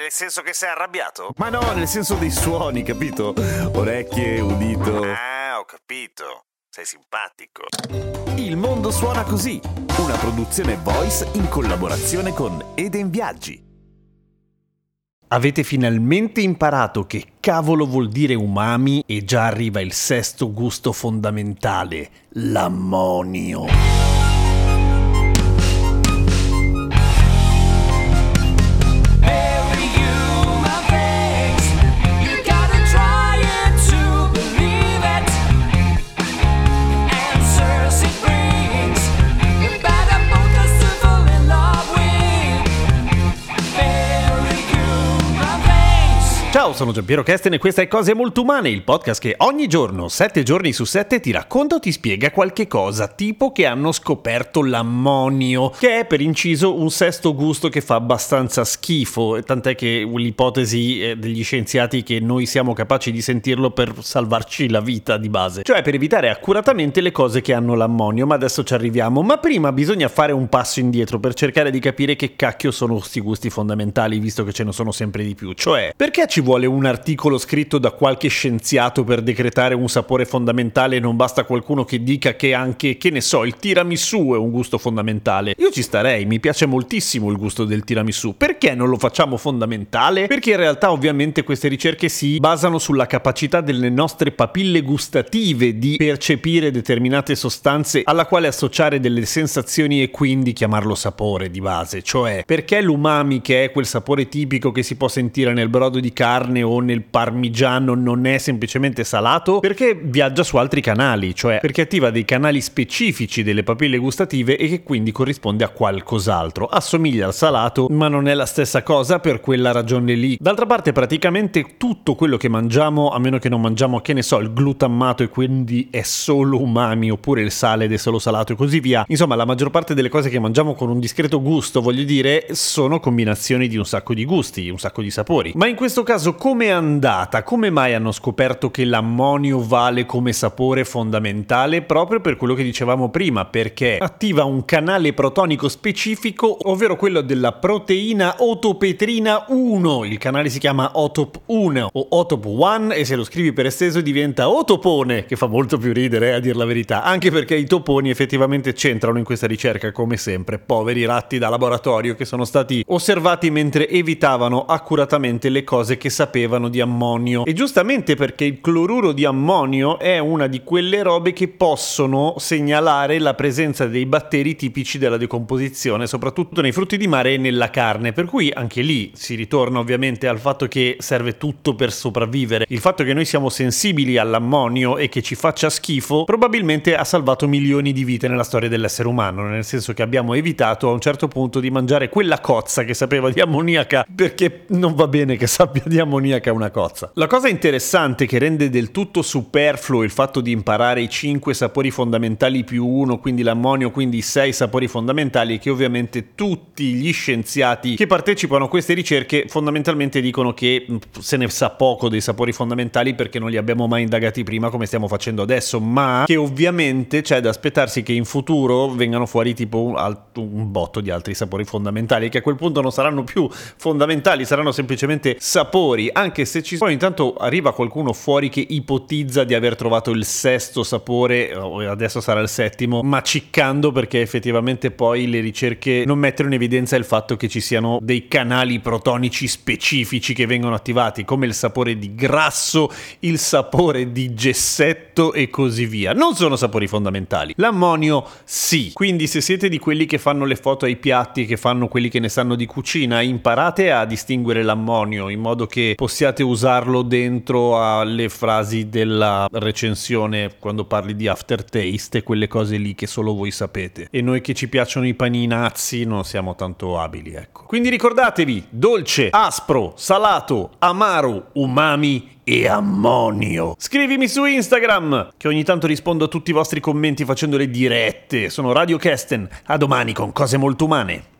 Nel senso che sei arrabbiato? Ma no, nel senso dei suoni, capito? Orecchie, udito. Ah, ho capito. Sei simpatico. Il mondo suona così, una produzione voice in collaborazione con Eden Viaggi. Avete finalmente imparato che cavolo vuol dire umami e già arriva il sesto gusto fondamentale, l'ammonio. Ciao, sono Giampiero Kesten e questa è Cose Molto Umane, il podcast che ogni giorno, 7 giorni su 7, ti racconta o ti spiega qualche cosa, tipo che hanno scoperto l'ammonio, che è per inciso un sesto gusto che fa abbastanza schifo, tant'è che l'ipotesi eh, degli scienziati che noi siamo capaci di sentirlo per salvarci la vita di base, cioè per evitare accuratamente le cose che hanno l'ammonio, ma adesso ci arriviamo, ma prima bisogna fare un passo indietro per cercare di capire che cacchio sono questi gusti fondamentali, visto che ce ne sono sempre di più, cioè perché ci vuole un articolo scritto da qualche scienziato per decretare un sapore fondamentale e non basta qualcuno che dica che anche, che ne so, il tiramisù è un gusto fondamentale? Io ci starei, mi piace moltissimo il gusto del tiramisù, perché non lo facciamo fondamentale? Perché in realtà ovviamente queste ricerche si basano sulla capacità delle nostre papille gustative di percepire determinate sostanze alla quale associare delle sensazioni e quindi chiamarlo sapore di base, cioè perché l'umami che è quel sapore tipico che si può sentire nel brodo di carne o nel parmigiano non è semplicemente salato? Perché viaggia su altri canali, cioè perché attiva dei canali specifici delle papille gustative e che quindi corrisponde a qualcos'altro. Assomiglia al salato, ma non è la stessa cosa per quella ragione lì. D'altra parte praticamente tutto quello che mangiamo, a meno che non mangiamo, che ne so, il glutammato e quindi è solo umami, oppure il sale ed è solo salato e così via. Insomma, la maggior parte delle cose che mangiamo con un discreto gusto, voglio dire, sono combinazioni di un sacco di gusti, un sacco di sapori. Ma in questo caso come è andata? Come mai hanno scoperto che l'ammonio vale come sapore fondamentale? Proprio per quello che dicevamo prima, perché attiva un canale protonico specifico, ovvero quello della proteina otopetrina 1. Il canale si chiama OTOP 1 o OTOP 1 e se lo scrivi per esteso diventa otopone, che fa molto più ridere eh, a dir la verità, anche perché i toponi effettivamente c'entrano in questa ricerca come sempre, poveri ratti da laboratorio che sono stati osservati mentre evitavano accuratamente le cose che sapevano di ammonio. E giustamente perché il cloruro di ammonio è una di quelle robe che possono segnalare la presenza dei batteri tipici della decomposizione, soprattutto nei frutti di mare e nella carne, per cui anche lì si ritorna ovviamente al fatto che serve tutto per sopravvivere. Il fatto che noi siamo sensibili all'ammonio e che ci faccia schifo probabilmente ha salvato milioni di vite nella storia dell'essere umano, nel senso che abbiamo evitato a un certo punto di mangiare quella cozza che sapeva di ammoniaca perché non va bene che sappia di ammoniaca una cozza. La cosa interessante che rende del tutto superfluo il fatto di imparare i 5 sapori fondamentali più uno, quindi l'ammonio, quindi i 6 sapori fondamentali, è che ovviamente tutti gli scienziati che partecipano a queste ricerche fondamentalmente dicono che mh, se ne sa poco dei sapori fondamentali perché non li abbiamo mai indagati prima come stiamo facendo adesso, ma che ovviamente c'è da aspettarsi che in futuro vengano fuori tipo un, alt- un botto di altri sapori fondamentali che a quel punto non saranno più fondamentali, saranno semplicemente sapori, anche se ci poi intanto arriva qualcuno fuori che ipotizza di aver trovato il sesto sapore, o adesso sarà il settimo, ma ciccando perché effettivamente poi le ricerche non mettono in evidenza il fatto che ci siano dei canali protonici specifici che vengono attivati, come il sapore di grasso, il sapore di gessetto e così via. Non sono sapori fondamentali. L'ammonio sì. Quindi se siete di quelli che fanno le foto ai piatti, che fanno quelli che ne sanno di cucina, imparate a distinguere l'ammonio in modo che possiate usarlo dentro alle frasi della recensione quando parli di aftertaste e quelle cose lì che solo voi sapete. E noi che ci piacciono i paninazzi non siamo tanto abili, ecco. Quindi ricordatevi, dolce, aspro, salato, amaro, umami e ammonio. Scrivimi su Instagram, che ogni tanto rispondo a tutti i vostri commenti facendo le dirette. Sono Radio Kesten. A domani con cose molto umane.